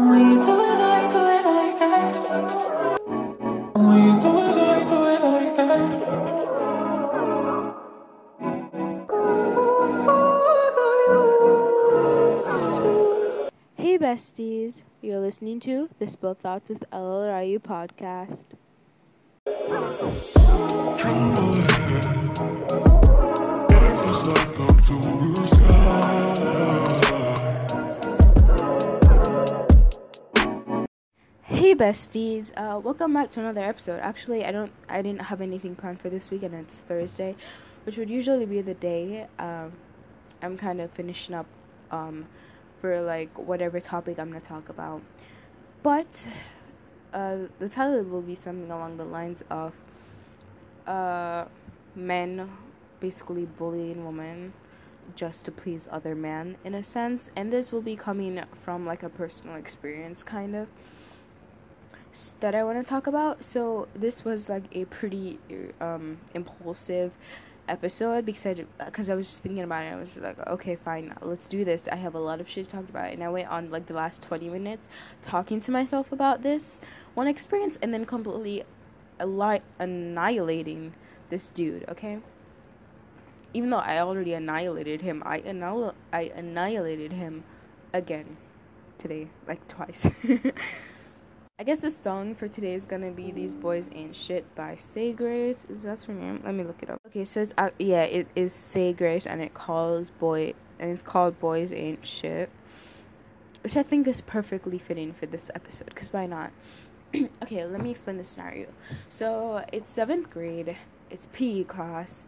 When you do it like, do it like that. When you do it like, do it like that. Ooh, I got used to. Hey besties, you're listening to the Spill Thoughts with LLRU podcast. Hey besties, uh, welcome back to another episode. Actually, I don't, I didn't have anything planned for this week, and it's Thursday, which would usually be the day. Um, I'm kind of finishing up, um, for like whatever topic I'm gonna talk about, but, uh, the title will be something along the lines of, uh, men basically bullying women just to please other men in a sense, and this will be coming from like a personal experience, kind of that I want to talk about. So this was like a pretty um impulsive episode because I because I was just thinking about it. I was like, okay, fine, let's do this. I have a lot of shit to talk about, and I went on like the last twenty minutes talking to myself about this one experience, and then completely annihilating this dude. Okay. Even though I already annihilated him, I annihil- I annihilated him again today, like twice. I guess the song for today is gonna be "These Boys Ain't Shit" by Say Grace. Is that her name? Let me look it up. Okay, so it's uh, yeah, it is Say Grace, and it calls boy and it's called "Boys Ain't Shit," which I think is perfectly fitting for this episode. Cause why not? okay, let me explain the scenario. So it's seventh grade. It's PE class.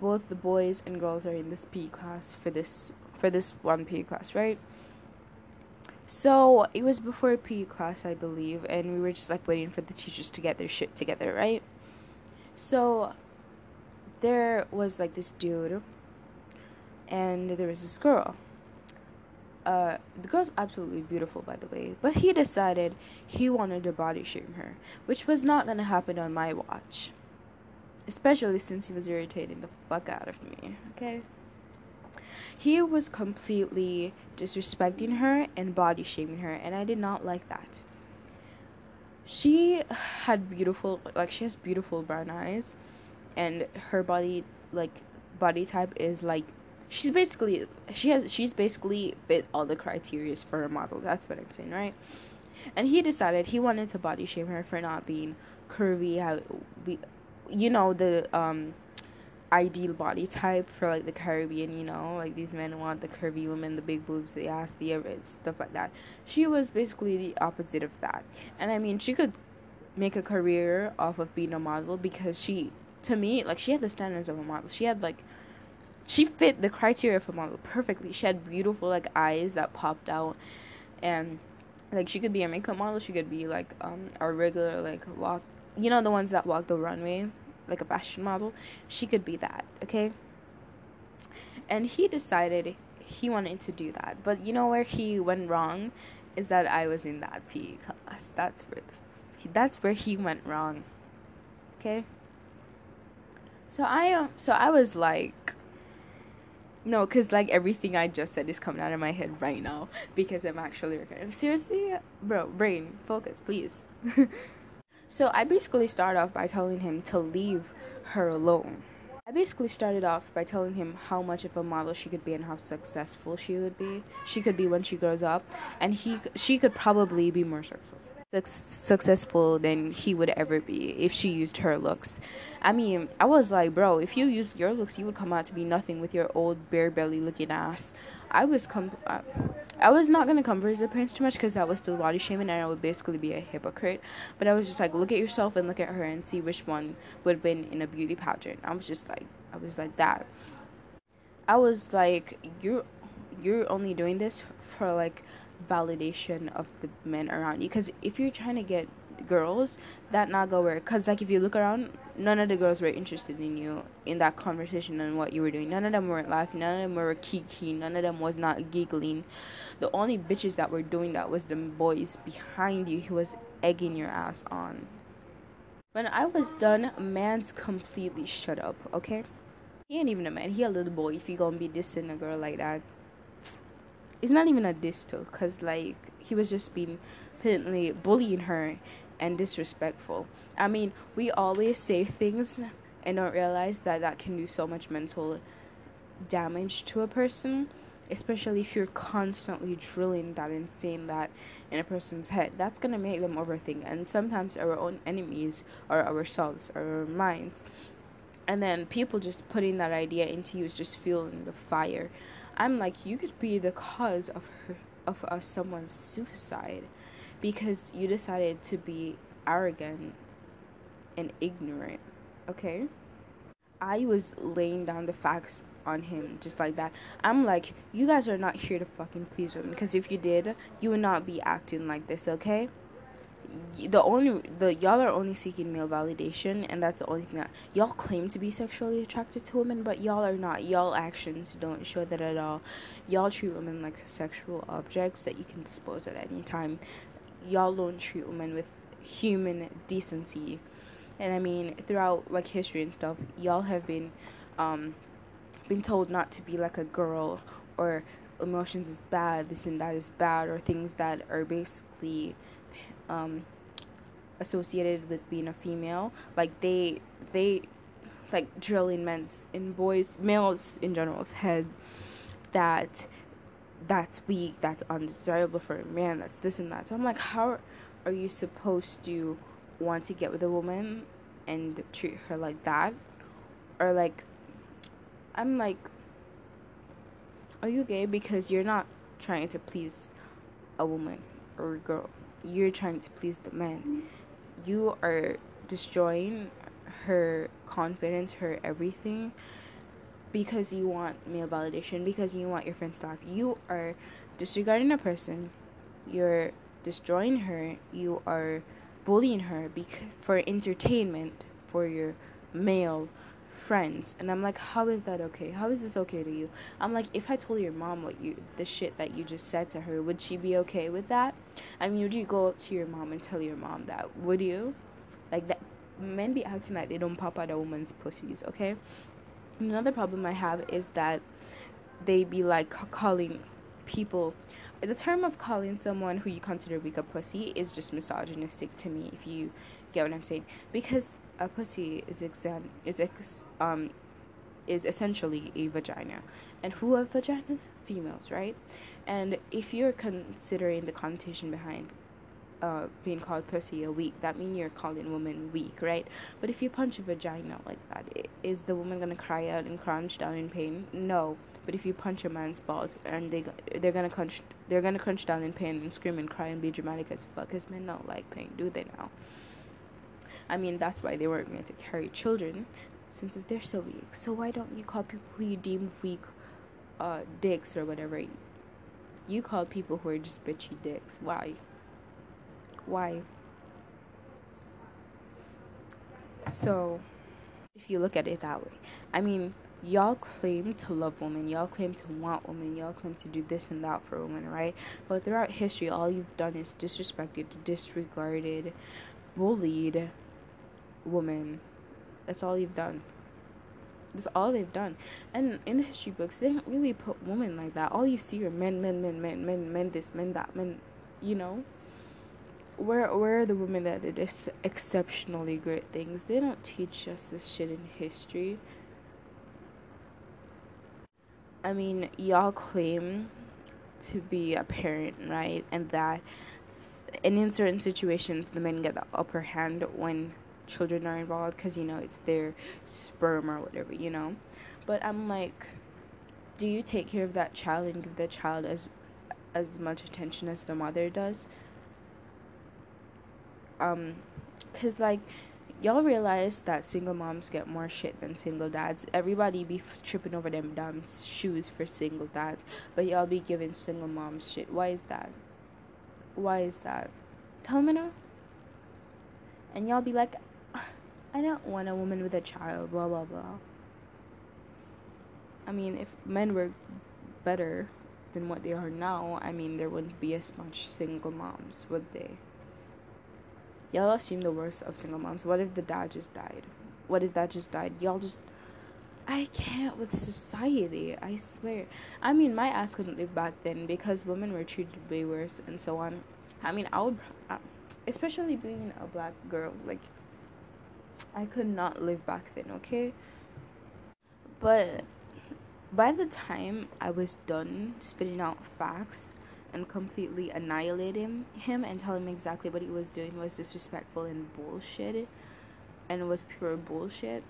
Both the boys and girls are in this PE class for this for this one PE class, right? So it was before PE class, I believe, and we were just like waiting for the teachers to get their shit together, right? So there was like this dude, and there was this girl. Uh, the girl's absolutely beautiful, by the way, but he decided he wanted to body shame her, which was not gonna happen on my watch. Especially since he was irritating the fuck out of me, okay? He was completely disrespecting her and body shaming her, and I did not like that. She had beautiful, like, she has beautiful brown eyes, and her body, like, body type is like, she's basically, she has, she's basically fit all the criterias for a model. That's what I'm saying, right? And he decided he wanted to body shame her for not being curvy, how we, you know, the, um, ideal body type for like the Caribbean, you know, like these men want the curvy women, the big boobs, the ass, the stuff like that. She was basically the opposite of that. And I mean, she could make a career off of being a model because she, to me, like she had the standards of a model. She had like, she fit the criteria of a model perfectly. She had beautiful like eyes that popped out, and like she could be a makeup model. She could be like um a regular like walk, you know, the ones that walk the runway like a fashion model, she could be that, okay? And he decided he wanted to do that. But you know where he went wrong is that I was in that PE class. That's where the, that's where he went wrong. Okay? So I uh, so I was like no, cuz like everything I just said is coming out of my head right now because I'm actually recording. Seriously, bro, brain, focus, please. So I basically started off by telling him to leave her alone. I basically started off by telling him how much of a model she could be and how successful she would be. She could be when she grows up, and he she could probably be more successful successful than he would ever be if she used her looks. I mean, I was like, bro, if you used your looks, you would come out to be nothing with your old bare belly looking ass. I was com- I, I was not gonna come for his appearance too much because that was still body shaming and I would basically be a hypocrite. But I was just like, look at yourself and look at her and see which one would have been in a beauty pageant. I was just like, I was like that. I was like, you're you're only doing this for like validation of the men around you because if you're trying to get girls that not go work. Because like if you look around none of the girls were interested in you in that conversation and what you were doing. None of them weren't laughing. None of them were kiki. None of them was not giggling. The only bitches that were doing that was the boys behind you who was egging your ass on. When i was done man's completely shut up okay? He ain't even a man. He a little boy if you gonna be dissing a girl like that. It's not even a diss though, cause like he was just being blatantly bullying her and disrespectful. I mean, we always say things and don't realize that that can do so much mental damage to a person, especially if you're constantly drilling that and saying that in a person's head. That's gonna make them overthink, and sometimes our own enemies are ourselves, or our minds. And then people just putting that idea into you is just fueling the fire. I'm like, you could be the cause of her, of uh, someone's suicide because you decided to be arrogant and ignorant. Okay? I was laying down the facts on him just like that. I'm like, you guys are not here to fucking please women because if you did, you would not be acting like this, okay? The only the y'all are only seeking male validation, and that's the only thing that y'all claim to be sexually attracted to women, but y'all are not. Y'all actions don't show that at all. Y'all treat women like sexual objects that you can dispose at any time. Y'all don't treat women with human decency and I mean throughout like history and stuff, y'all have been um been told not to be like a girl or emotions is bad, this and that is bad, or things that are basically um associated with being a female. Like they they like drilling men's in boys males in general's head that that's weak, that's undesirable for a man, that's this and that. So I'm like, how are you supposed to want to get with a woman and treat her like that? Or like i'm like are you gay because you're not trying to please a woman or a girl? You're trying to please the man. You are destroying her confidence her everything because you want male validation because you want your friends to laugh. You are disregarding a person. You're destroying her. You are bullying her because for entertainment for your male friends. And i'm like how is that okay? How is this okay to you? I'm like if i told your mom what you the shit that you just said to her would she be okay with that? I mean would you go up to your mom and tell your mom that? Would you? Like that men be acting like they don't pop out a woman's pussies okay another problem i have is that they be like calling people. The term of calling someone who you consider weak a pussy is just misogynistic to me if you get what i'm saying. Because a pussy is exam is ex, um is essentially a vagina. And who are vaginas? Females right? And if you're considering the connotation behind uh, being called pussy a weak, that means you're calling women weak, right? But if you punch a vagina like that, is the woman gonna cry out and crunch down in pain? No. But if you punch a man's balls and they they're gonna crunch they're gonna crunch down in pain and scream and cry and be dramatic as fuck. Cause men don't like pain, do they now? I mean that's why they weren't meant to carry children, since they're so weak. So why don't you call people who you deem weak, uh, dicks or whatever? You call people who are just bitchy dicks. Why? Why? So, if you look at it that way, I mean, y'all claim to love women, y'all claim to want women, y'all claim to do this and that for women, right? But throughout history, all you've done is disrespected, disregarded, bullied women. That's all you've done. That's all they've done. And in the history books, they don't really put women like that. All you see are men, men, men, men, men, men, this, men, that, men, you know? Where, where are the women that did ex- exceptionally great things? They don't teach us this shit in history. I mean, y'all claim to be a parent, right? And that and in certain situations, the men get the upper hand when children are involved because, you know, it's their sperm or whatever, you know? But I'm like, do you take care of that child and give the child as as much attention as the mother does? Um, because, like, y'all realize that single moms get more shit than single dads. Everybody be f- tripping over them damn shoes for single dads, but y'all be giving single moms shit. Why is that? Why is that? Tell me now. And y'all be like, I don't want a woman with a child, blah blah blah. I mean, if men were better than what they are now, I mean, there wouldn't be as much single moms, would they? Y'all assume the worst of single moms. What if the dad just died? What if that just died? Y'all just I can't with society. I swear. I mean, my ass couldn't live back then because women were treated way worse and so on. I mean, I would, especially being a black girl, like, I could not live back then, okay? But by the time I was done spitting out facts and completely annihilating him and telling him exactly what he was doing was disrespectful and bullshit and was pure bullshit,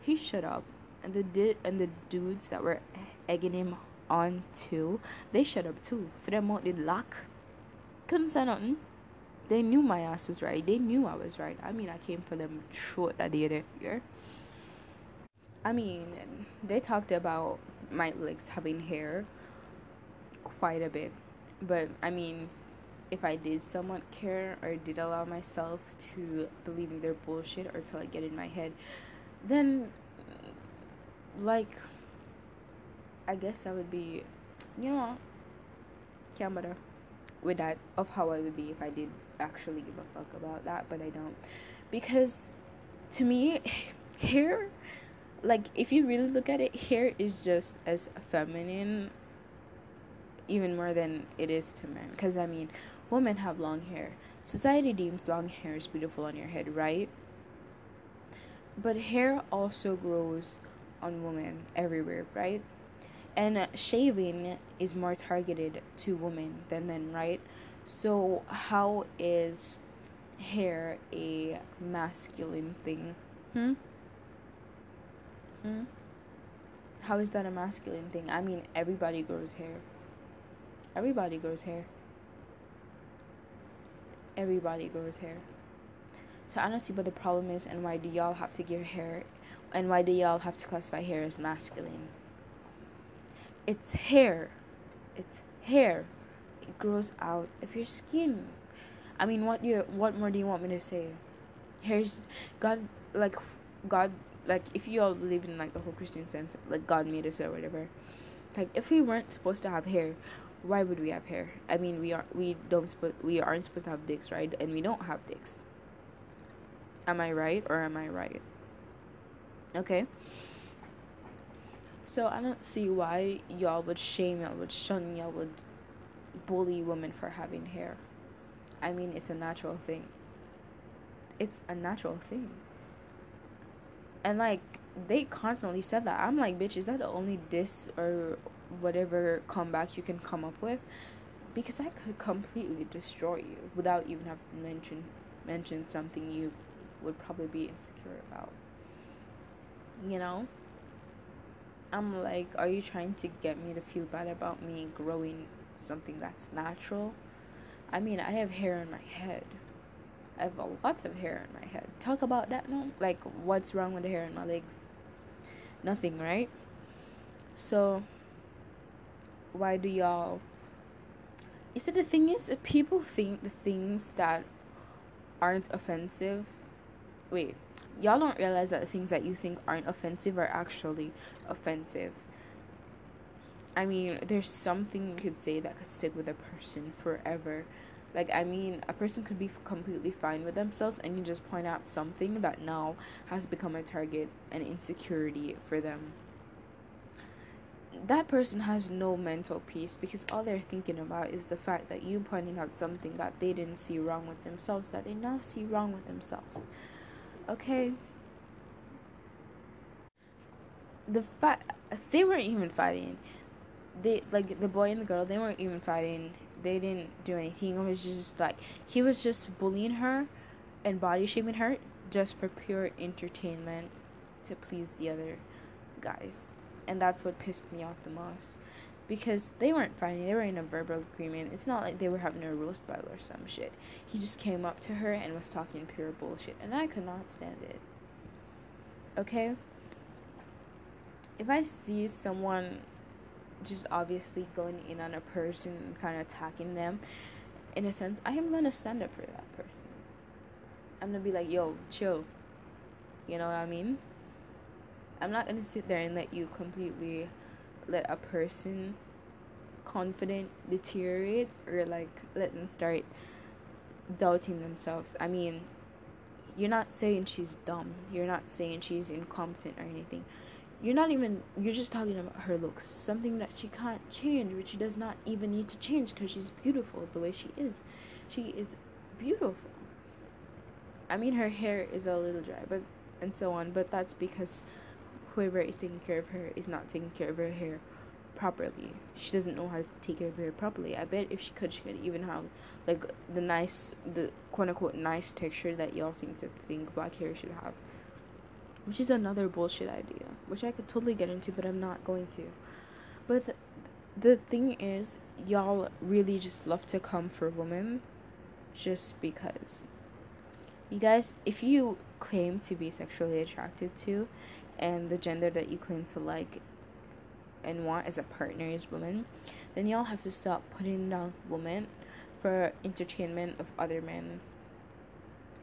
he shut up. And the di- and the dudes that were egging him on too, they shut up too. For them out did luck. Couldn't say nothing. They knew my ass was right. They knew I was right. I mean I came for them short that day there. I mean they talked about my legs having hair quite a bit. But I mean if I did somewhat care or did allow myself to believe in their bullshit or to like get in my head, then like I guess I would be you know camera with that of how I would be if I did actually give a fuck about that, but I don't. Because to me hair like if you really look at it, hair is just as feminine even more than it is to men. Because I mean, women have long hair. Society deems long hair is beautiful on your head, right? But hair also grows on women everywhere, right? And uh, shaving is more targeted to women than men, right? So, how is hair a masculine thing? Hmm? Hmm? How is that a masculine thing? I mean, everybody grows hair. Everybody grows hair. Everybody grows hair. So I don't see what the problem is and why do y'all have to give hair and why do y'all have to classify hair as masculine? It's hair. It's hair. It grows out of your skin. I mean what you what more do you want me to say? Hair's God like God like if you all believe in like the whole Christian sense, like God made us or whatever. Like if we weren't supposed to have hair, why would we have hair? I mean, we are we don't we aren't supposed to have dicks, right? And we don't have dicks. Am I right or am I right? Okay. So I don't see why y'all would shame y'all would shun y'all would bully women for having hair. I mean, it's a natural thing. It's a natural thing. And like they constantly said that. I'm like, bitch, is that the only diss or whatever comeback you can come up with? Because I could completely destroy you without even having mentioned mention mention something you would probably be insecure about. You know? I'm like, are you trying to get me to feel bad about me growing something that's natural? I mean, I have hair in my head. I have a lot of hair in my head. Talk about that now. Like, what's wrong with the hair in my legs? Nothing, right? So, why do y'all? is it the thing is, people think the things that aren't offensive. Wait, y'all don't realize that the things that you think aren't offensive are actually offensive. I mean, there's something you could say that could stick with a person forever. Like, I mean, a person could be completely fine with themselves, and you just point out something that now has become a target and insecurity for them. That person has no mental peace because all they're thinking about is the fact that you pointed out something that they didn't see wrong with themselves, that they now see wrong with themselves. Okay? The fact they weren't even fighting. They like the boy and the girl. They weren't even fighting. They didn't do anything. It was just like he was just bullying her and body shaming her just for pure entertainment to please the other guys. And that's what pissed me off the most. Because they weren't fighting, they were in a verbal agreement. It's not like they were having a roast battle or some shit. He just came up to her and was talking pure bullshit. And I could not stand it. Okay? If I see someone just obviously going in on a person and kind of attacking them, in a sense, I am gonna stand up for that person. I'm gonna be like, yo, chill. You know what I mean? I'm not gonna sit there and let you completely let a person confident deteriorate or like let them start doubting themselves. I mean, you're not saying she's dumb. You're not saying she's incompetent or anything. you're not even you're just talking about her looks something that she can't change which she does not even need to change because she's beautiful the way she is she is beautiful i mean her hair is a little dry but and so on but that's because whoever is taking care of her is not taking care of her hair properly she doesn't know how to take care of her hair properly i bet if she could she could even have like the nice the quote unquote nice texture that y'all seem to think black hair should have which is another bullshit idea, which I could totally get into, but I'm not going to. But the, the thing is, y'all really just love to come for women just because. You guys, if you claim to be sexually attracted to, and the gender that you claim to like and want as a partner is women, then y'all have to stop putting down women for entertainment of other men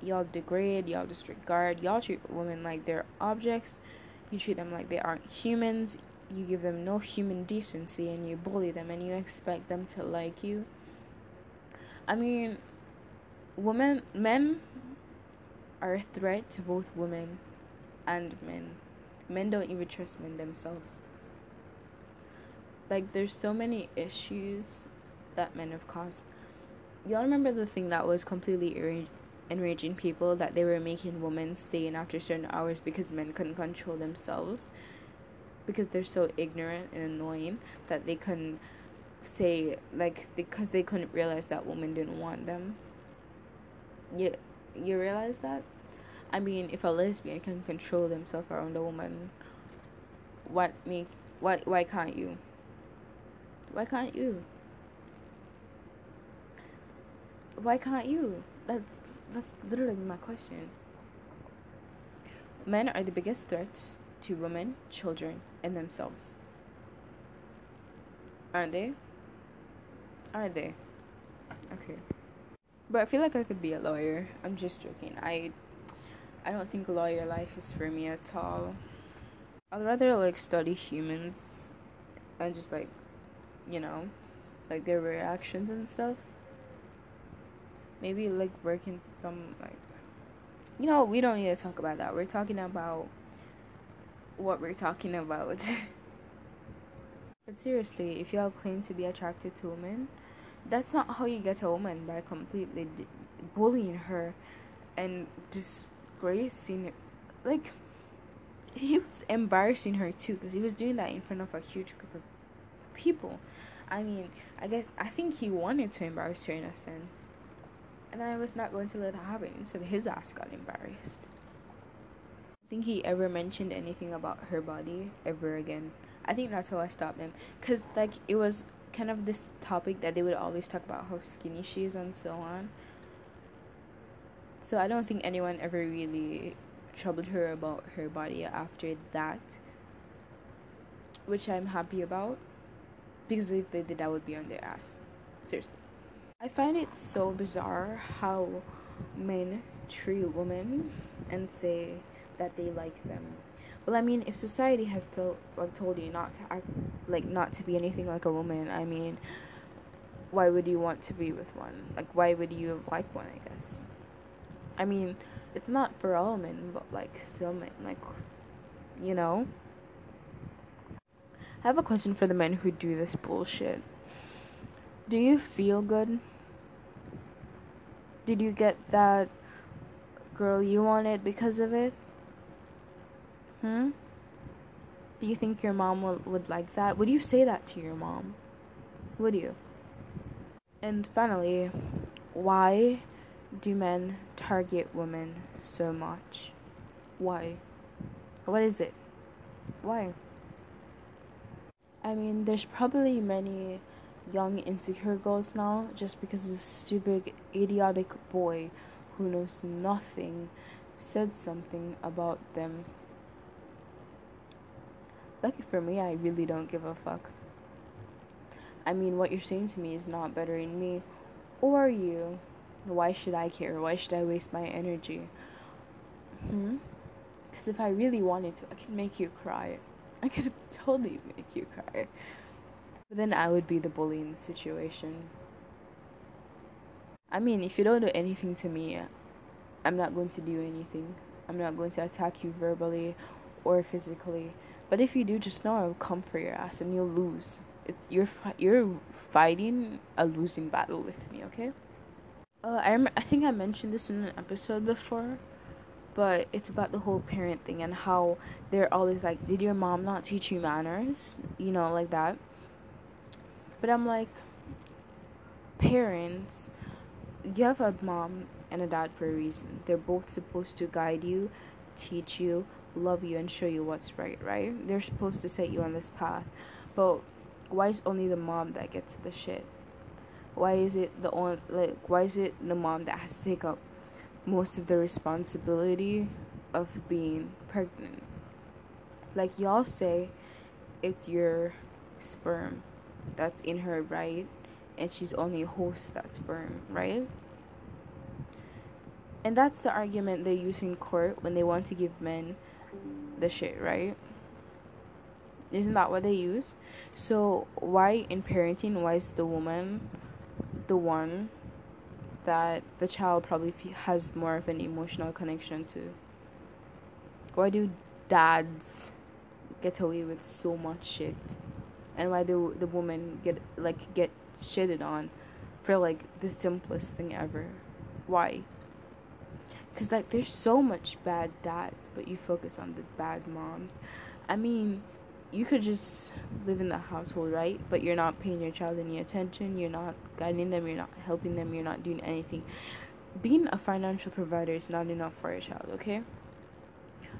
y'all degrade, y'all disregard, y'all treat women like they're objects, you treat them like they aren't humans, you give them no human decency, and you bully them, and you expect them to like you. I mean, women, men are a threat to both women and men. Men don't even trust men themselves. Like, there's so many issues that men have caused. Y'all remember the thing that was completely enraging people that they were making women stay in after certain hours because men couldn't control themselves because they're so ignorant and annoying that they couldn't say like because they couldn't realize that women didn't want them you you realize that i mean if a lesbian can control themselves around a woman what make why why can't you why can't you why can't you that's that's literally my question. Men are the biggest threats to women, children, and themselves. Aren't they? Aren't they? Okay. But I feel like I could be a lawyer. I'm just joking. I I don't think lawyer life is for me at all. I'd rather like study humans and just like you know, like their reactions and stuff. Maybe like work in some like you know we don't need to talk about that. We're talking about what we're talking about. But seriously if y'all claim to be attracted to women that's not how you get a woman by completely d- bullying her and disgracing like he was embarrassing her too because he was doing that in front of a huge group of people i mean i guess i think he wanted to embarrass her in a sense and I was not going to let it happen, so his ass got embarrassed. I think he ever mentioned anything about her body ever again. I think that's how I stopped him, cause like it was kind of this topic that they would always talk about how skinny she is and so on. So I don't think anyone ever really troubled her about her body after that, which I'm happy about, because if they did, I would be on their ass. Seriously. I find it so bizarre how men treat women and say that they like them. Well, I mean, if society has told, like, told you not to act, like, not to be anything like a woman, I mean, why would you want to be with one? Like, why would you like one, I guess? I mean, it's not for all men, but, like, some men, like, you know? I have a question for the men who do this bullshit. Do you feel good? Did you get that girl you wanted because of it? Hmm? Do you think your mom will, would like that? Would you say that to your mom? Would you? And finally, why do men target women so much? Why? What is it? Why? I mean, there's probably many young insecure girls now just because this stupid idiotic boy who knows nothing said something about them. Lucky for me, I really don't give a fuck. I mean, what you're saying to me is not bettering me or you. Why should I care? Why should I waste my energy? Hmm? Because if I really wanted to, I could make you cry. I could totally make you cry. But then I would be the bully in the situation. I mean, if you don't do anything to me, I'm not going to do anything. I'm not going to attack you verbally or physically But if you do, just know I'll come for your ass and you'll lose. It's you're fi- you're fighting a losing battle with me, okay? Uh, I rem- I think I mentioned this in an episode before, but it's about the whole parent thing and how they're always like, "Did your mom not teach you manners?" You know, like that. But I'm like, parents, you have a mom and a dad for a reason. They're both supposed to guide you, teach you, love you, and show you what's right, right? They're supposed to set you on this path. But why is only the mom that gets the shit? Why is it the only like why is it the mom that has to take up most of the responsibility of being pregnant? Like y'all say it's your sperm that's in her, right? And she's only host that sperm, right? And that's the argument they use in court when they want to give men the shit, right? Isn't that what they use? So why in parenting, why is the woman the one that the child probably has more of an emotional connection to? Why do dads get away with so much shit? And why do the woman get like get shitted on for like the simplest thing ever? Why? Cause like there's so much bad dads, but you focus on the bad moms. I mean, you could just live in the household, right? But you're not paying your child any attention. You're not guiding them. You're not helping them. You're not doing anything. Being a financial provider is not enough for a child, okay?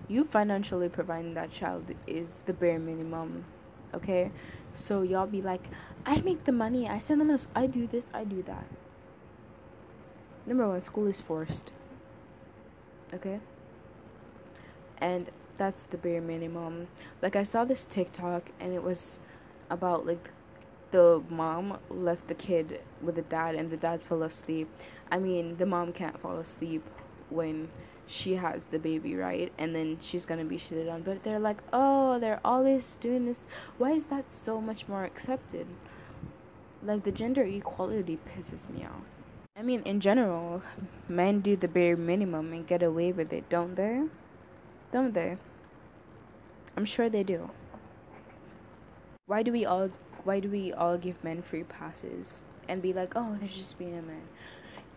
You financially providing that child is the bare minimum, okay? So y'all be like, I make the money. I send them. this, I do this. I do that. Number one, school is forced. Okay. And that's the bare minimum. Like I saw this TikTok and it was about like the mom left the kid with the dad and the dad fell asleep. I mean, the mom can't fall asleep when she has the baby, right? And then she's gonna be shitted on. But they're like, oh, they're always doing this. Why is that so much more accepted? Like, the gender equality pisses me off. I mean, in general, men do the bare minimum and get away with it, don't they? Don't they? I'm sure they do. Why do we all why do we all give men free passes and be like, "Oh, they're just being a man."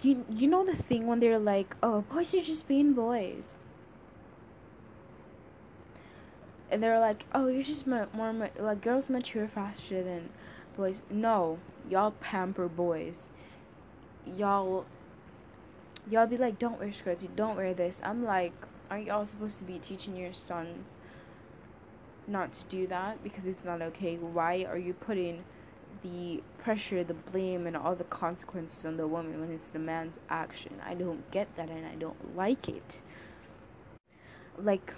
You you know the thing when they're like, "Oh, boys are just being boys." And they're like, "Oh, you're just more, more like girls mature faster than boys." No, y'all pamper boys. Y'all y'all be like, "Don't wear skirts. Don't wear this." I'm like, aren't y'all supposed to be teaching your sons not to do that because it's not okay? Why are you putting the pressure, the blame, and all the consequences on the woman when it's the man's action? I don't get that and I don't like it. Like,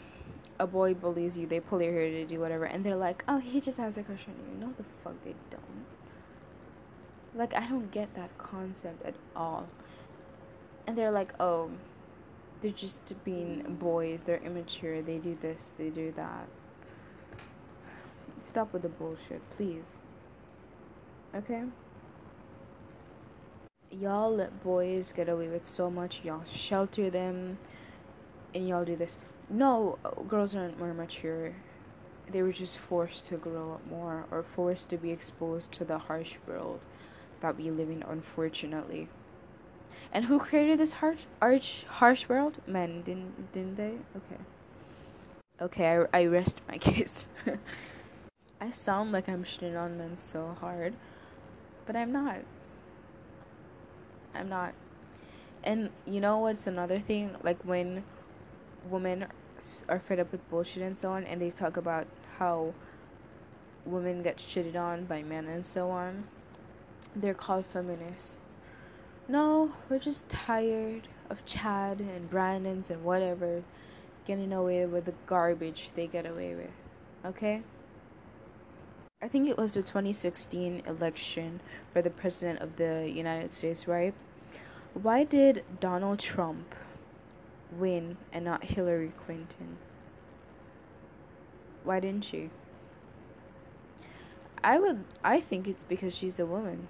a boy bullies you, they pull your hair to do whatever, and they're like, oh, he just has a crush on you. No, the fuck they don't. Like, I don't get that concept at all. And they're like, oh, they're just being boys, they're immature, they do this, they do that. Stop with the bullshit, please. Okay? Y'all let boys get away with so much, y'all shelter them, and y'all do this. No, girls aren't more mature. They were just forced to grow up more or forced to be exposed to the harsh world that we live in, unfortunately. And who created this harsh, harsh, harsh world? Men, didn't didn't they? Okay. Okay, I, I rest my case. I sound like I'm shitting on men so hard, but I'm not. I'm not. And you know what's another thing? Like when women are fed up with bullshit and so on, and they talk about how women get shitted on by men and so on, they're called feminists. No, we're just tired of Chad and Brandons and whatever getting away with the garbage they get away with. Okay? I think it was the 2016 election for the president of the United States, right? Why did Donald Trump win and not Hillary Clinton? Why didn't she? I would I think it's because she's a woman.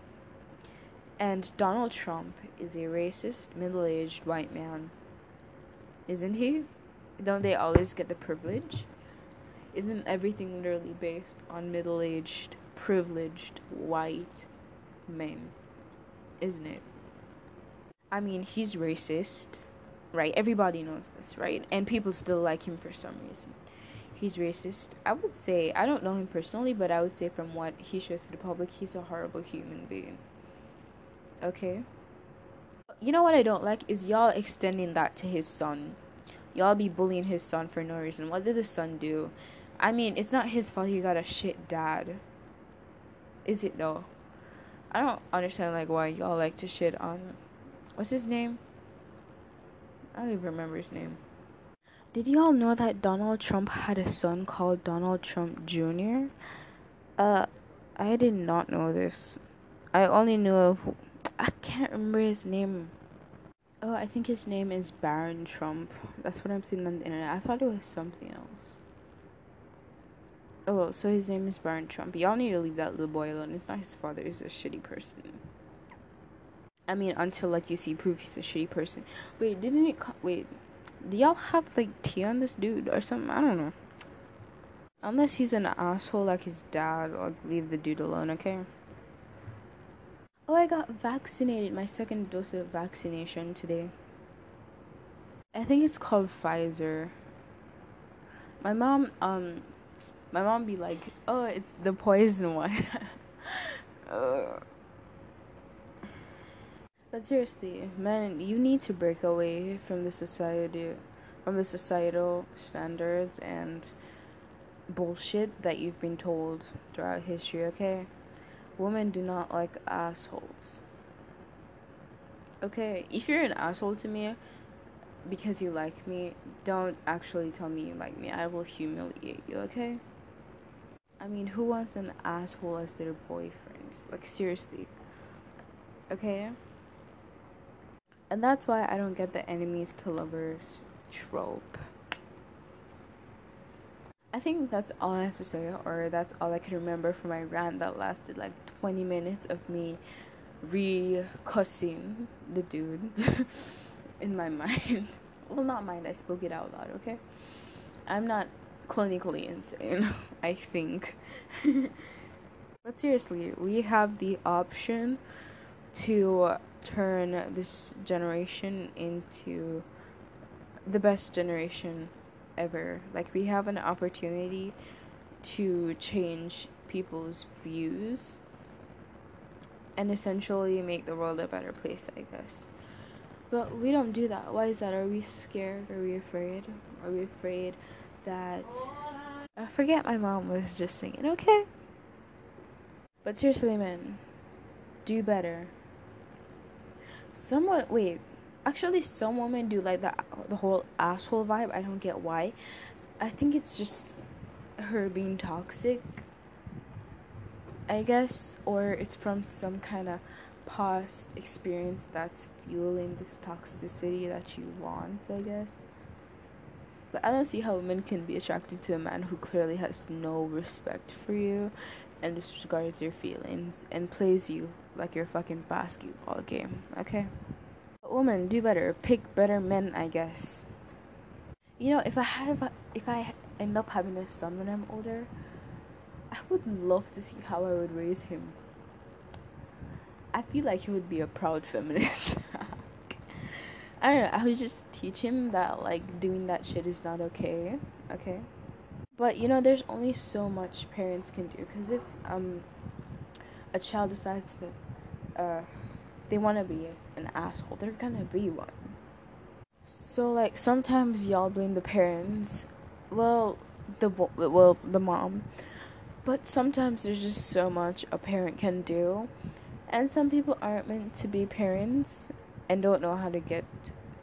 And Donald Trump is a racist, middle-aged white man. Isn't he? Don't they always get the privilege? Isn't everything literally based on middle aged, privileged, white men? Isn't it? I mean, he's racist, right? Everybody knows this, right? And people still like him for some reason. He's racist. I would say, I don't know him personally, but I would say from what he shows to the public, he's a horrible human being. Okay? You know what I don't like is y'all extending that to his son. Y'all be bullying his son for no reason. What did the son do? I mean, it's not his fault he got a shit dad. Is it though? I don't understand like why y'all like to shit on what's his name? I don't even remember his name. Did y'all know that Donald Trump had a son called Donald Trump Jr.? Uh, I did not know this. I only knew of. I can't remember his name. Oh, I think his name is Barron Trump. That's what I'm seeing on the internet. I thought it was something else. Oh, so his name is Barron Trump. Y'all need to leave that little boy alone. It's not his father. He's a shitty person. I mean, until like you see proof he's a shitty person. Wait, didn't it? Co- wait, do y'all have like tea on this dude or something? I don't know. Unless he's an asshole like his dad, like leave the dude alone, okay? Oh, I got vaccinated. My second dose of vaccination today. I think it's called Pfizer. My mom, um, my mom be like, "Oh, it's the poison one." But seriously, man, you need to break away from the society, from the societal standards and bullshit that you've been told throughout history. Okay, women do not like assholes. Okay, if you're an asshole to me because you like me, don't actually tell me you like me. I will humiliate you. Okay. I mean, who wants an asshole as their boyfriend? Like seriously. Okay. And that's why I don't get the enemies to lovers trope. I think that's all I have to say, or that's all I can remember from my rant that lasted like 20 minutes of me re cussing the dude in my mind. well, not mind, I spoke it out loud, okay? I'm not clinically insane, I think. but seriously, we have the option to turn this generation into the best generation ever. Like, we have an opportunity to change people's views and essentially make the world a better place, I guess. But we don't do that. Why is that? Are we scared? Are we afraid? Are we afraid that. I forget my mom was just singing, okay? But seriously, man, do better. Someone, wait, actually, some women do like the the whole asshole vibe. I don't get why. I think it's just her being toxic. I guess, or it's from some kind of past experience that's fueling this toxicity that you want. I guess. But I don't see how women can be attractive to a man who clearly has no respect for you and disregards your feelings and plays you like your fucking basketball game, okay? But women, do better. Pick better men, I guess. You know, if I have, if I end up having a son when I'm older, I would love to see how I would raise him. I feel like he would be a proud feminist. I don't know. I would just teach him that like doing that shit is not okay. Okay. But you know, there's only so much parents can do. Cause if um a child decides that uh they want to be an asshole, they're gonna be one. So like sometimes y'all blame the parents. Well, the well the mom. But sometimes there's just so much a parent can do. And some people aren't meant to be parents and don't know how to get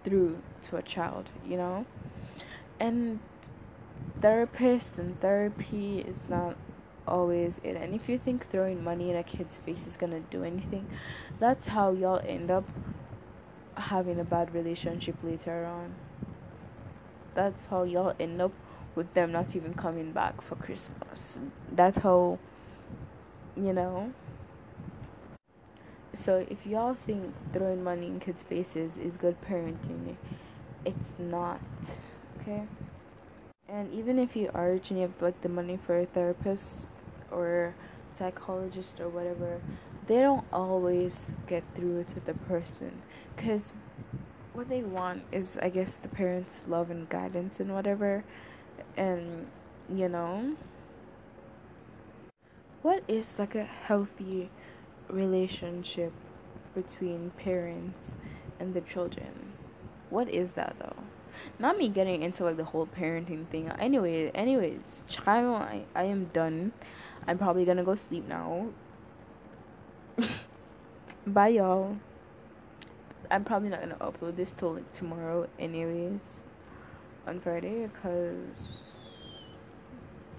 through to a child, you know? And therapists and therapy is not always it. And if you think throwing money in a kid's face is gonna do anything, that's how y'all end up having a bad relationship later on. That's how y'all end up with them not even coming back for Christmas. That's how, you know. So if y'all think throwing money in kids' faces is good parenting, it's not. Okay? And even if you are rich and you have like the money for a therapist or psychologist or whatever, they don't always get through to the person because what they want is, I guess, the parents' love and guidance and whatever. And you know, what is like a healthy relationship between parents and the children? What is that though? Not me getting into like the whole parenting thing. Anyway, anyways, child, I, I am done. I'm probably gonna go sleep now. Bye, y'all. I'm probably not gonna upload this till like tomorrow, anyways, on Friday, because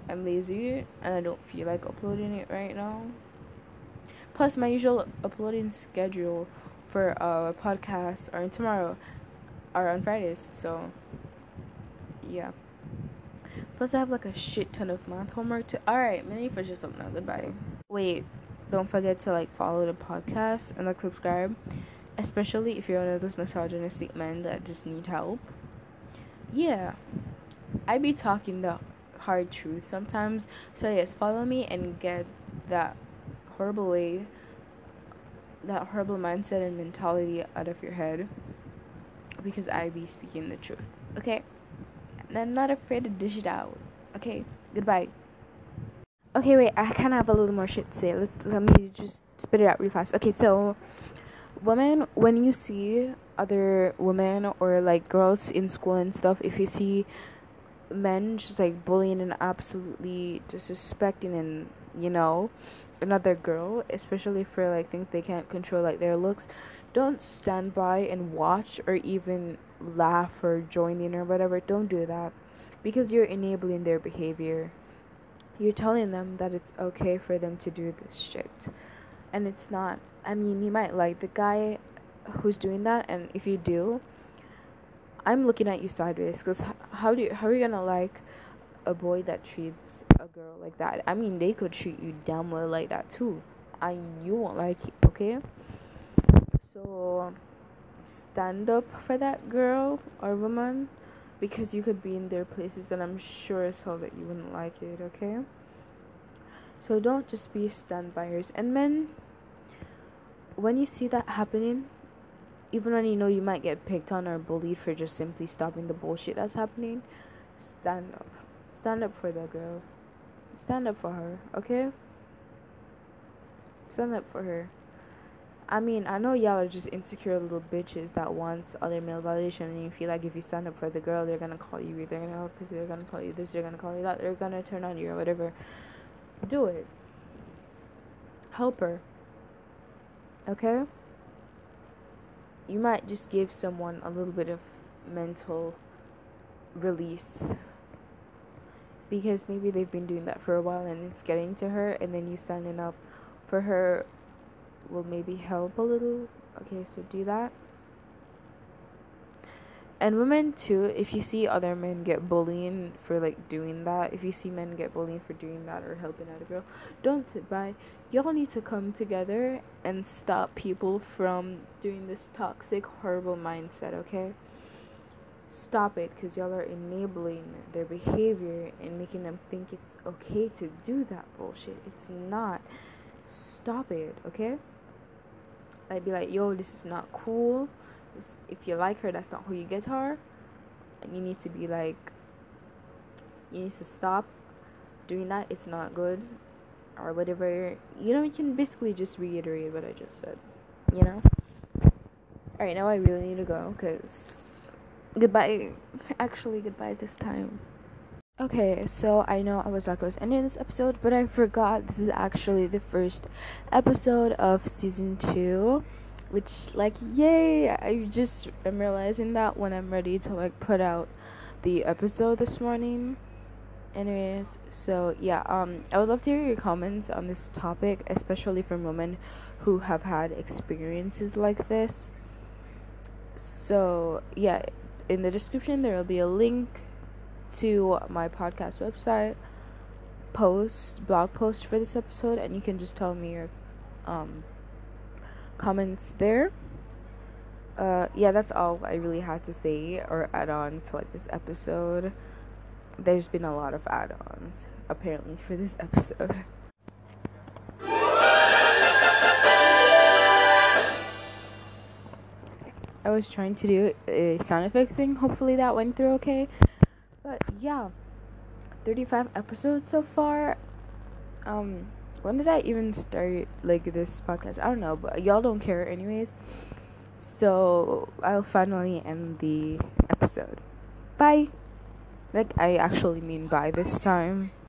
I'm lazy and I don't feel like uploading it right now. Plus, my usual uploading schedule for uh podcasts are tomorrow, are on Fridays. So, yeah. Plus, I have like a shit ton of math homework to. All right, many for just up now. Goodbye. Wait, don't forget to like follow the podcast and like subscribe, especially if you're one of those misogynistic men that just need help. Yeah, I be talking the hard truth sometimes. So yes, follow me and get that horrible way, that horrible mindset and mentality out of your head. Because I be speaking the truth. Okay? And I'm not afraid to dish it out. Okay? Goodbye. Okay, wait, I kinda have a little more shit to say. Let's let me just spit it out real fast. Okay, so women when you see other women or like girls in school and stuff, if you see men just like bullying and absolutely disrespecting and you know another girl especially for like things they can't control like their looks don't stand by and watch or even laugh or join in or whatever. Don't do that because you're enabling their behavior. You're telling them that it's okay for them to do this shit. And it's not i mean you might like the guy who's doing that and if you do I'm looking at you sideways because how do you, how are you gonna like a boy that treats a girl like that? I mean, they could treat you damn well like that too, and you won't like it. Okay, so stand up for that girl or woman because you could be in their places, and I'm sure as hell that you wouldn't like it. Okay, so don't just be standbyers. And men, when you see that happening, even when you know you might get picked on or bullied for just simply stopping the bullshit that's happening, stand up. Stand up for the girl. Stand up for her, okay? Stand up for her. I mean, I know y'all are just insecure little bitches that wants other male validation, and you feel like if you stand up for the girl, they're gonna call you, they're gonna they're gonna call you this, they're gonna call you that, they're gonna turn on you or whatever. Do it. Help her. Okay? you might just give someone a little bit of mental release because maybe they've been doing that for a while and it's getting to her and then you standing up for her will maybe help a little. Okay so do that. And women too if you see other men get bullying for like doing that if you see men get bullied for doing that or helping out a girl don't sit by. Y'all need to come together and stop people from doing this toxic horrible mindset okay stop it because y'all are enabling their behavior and making them think it's okay to do that bullshit it's not stop it okay i'd be like yo this is not cool if you like her, that's not who you get her. And you need to be like, you need to stop doing that. It's not good, or whatever. You know, you can basically just reiterate what I just said. You know. All right, now I really need to go because goodbye. Actually, goodbye this time. Okay, so I know I was not going to end this episode, but I forgot this is actually the first episode of season two which like yay i just am realizing that when i'm ready to like put out the episode this morning anyways so yeah um i would love to hear your comments on this topic especially from women who have had experiences like this so yeah in the description there will be a link to my podcast website post blog post for this episode and you can just tell me your um comments there. Uh, yeah, that's all I really had to say or add on to like this episode. there's been a lot of add-ons apparently for this episode. I was trying to do a sound effect thing. Hopefully that went through okay. But yeah, 35 episodes so far. Um, when did I even start like this podcast? I don't know, but y'all don't care anyways. So I'll finally end the episode. Bye. Like I actually mean bye this time.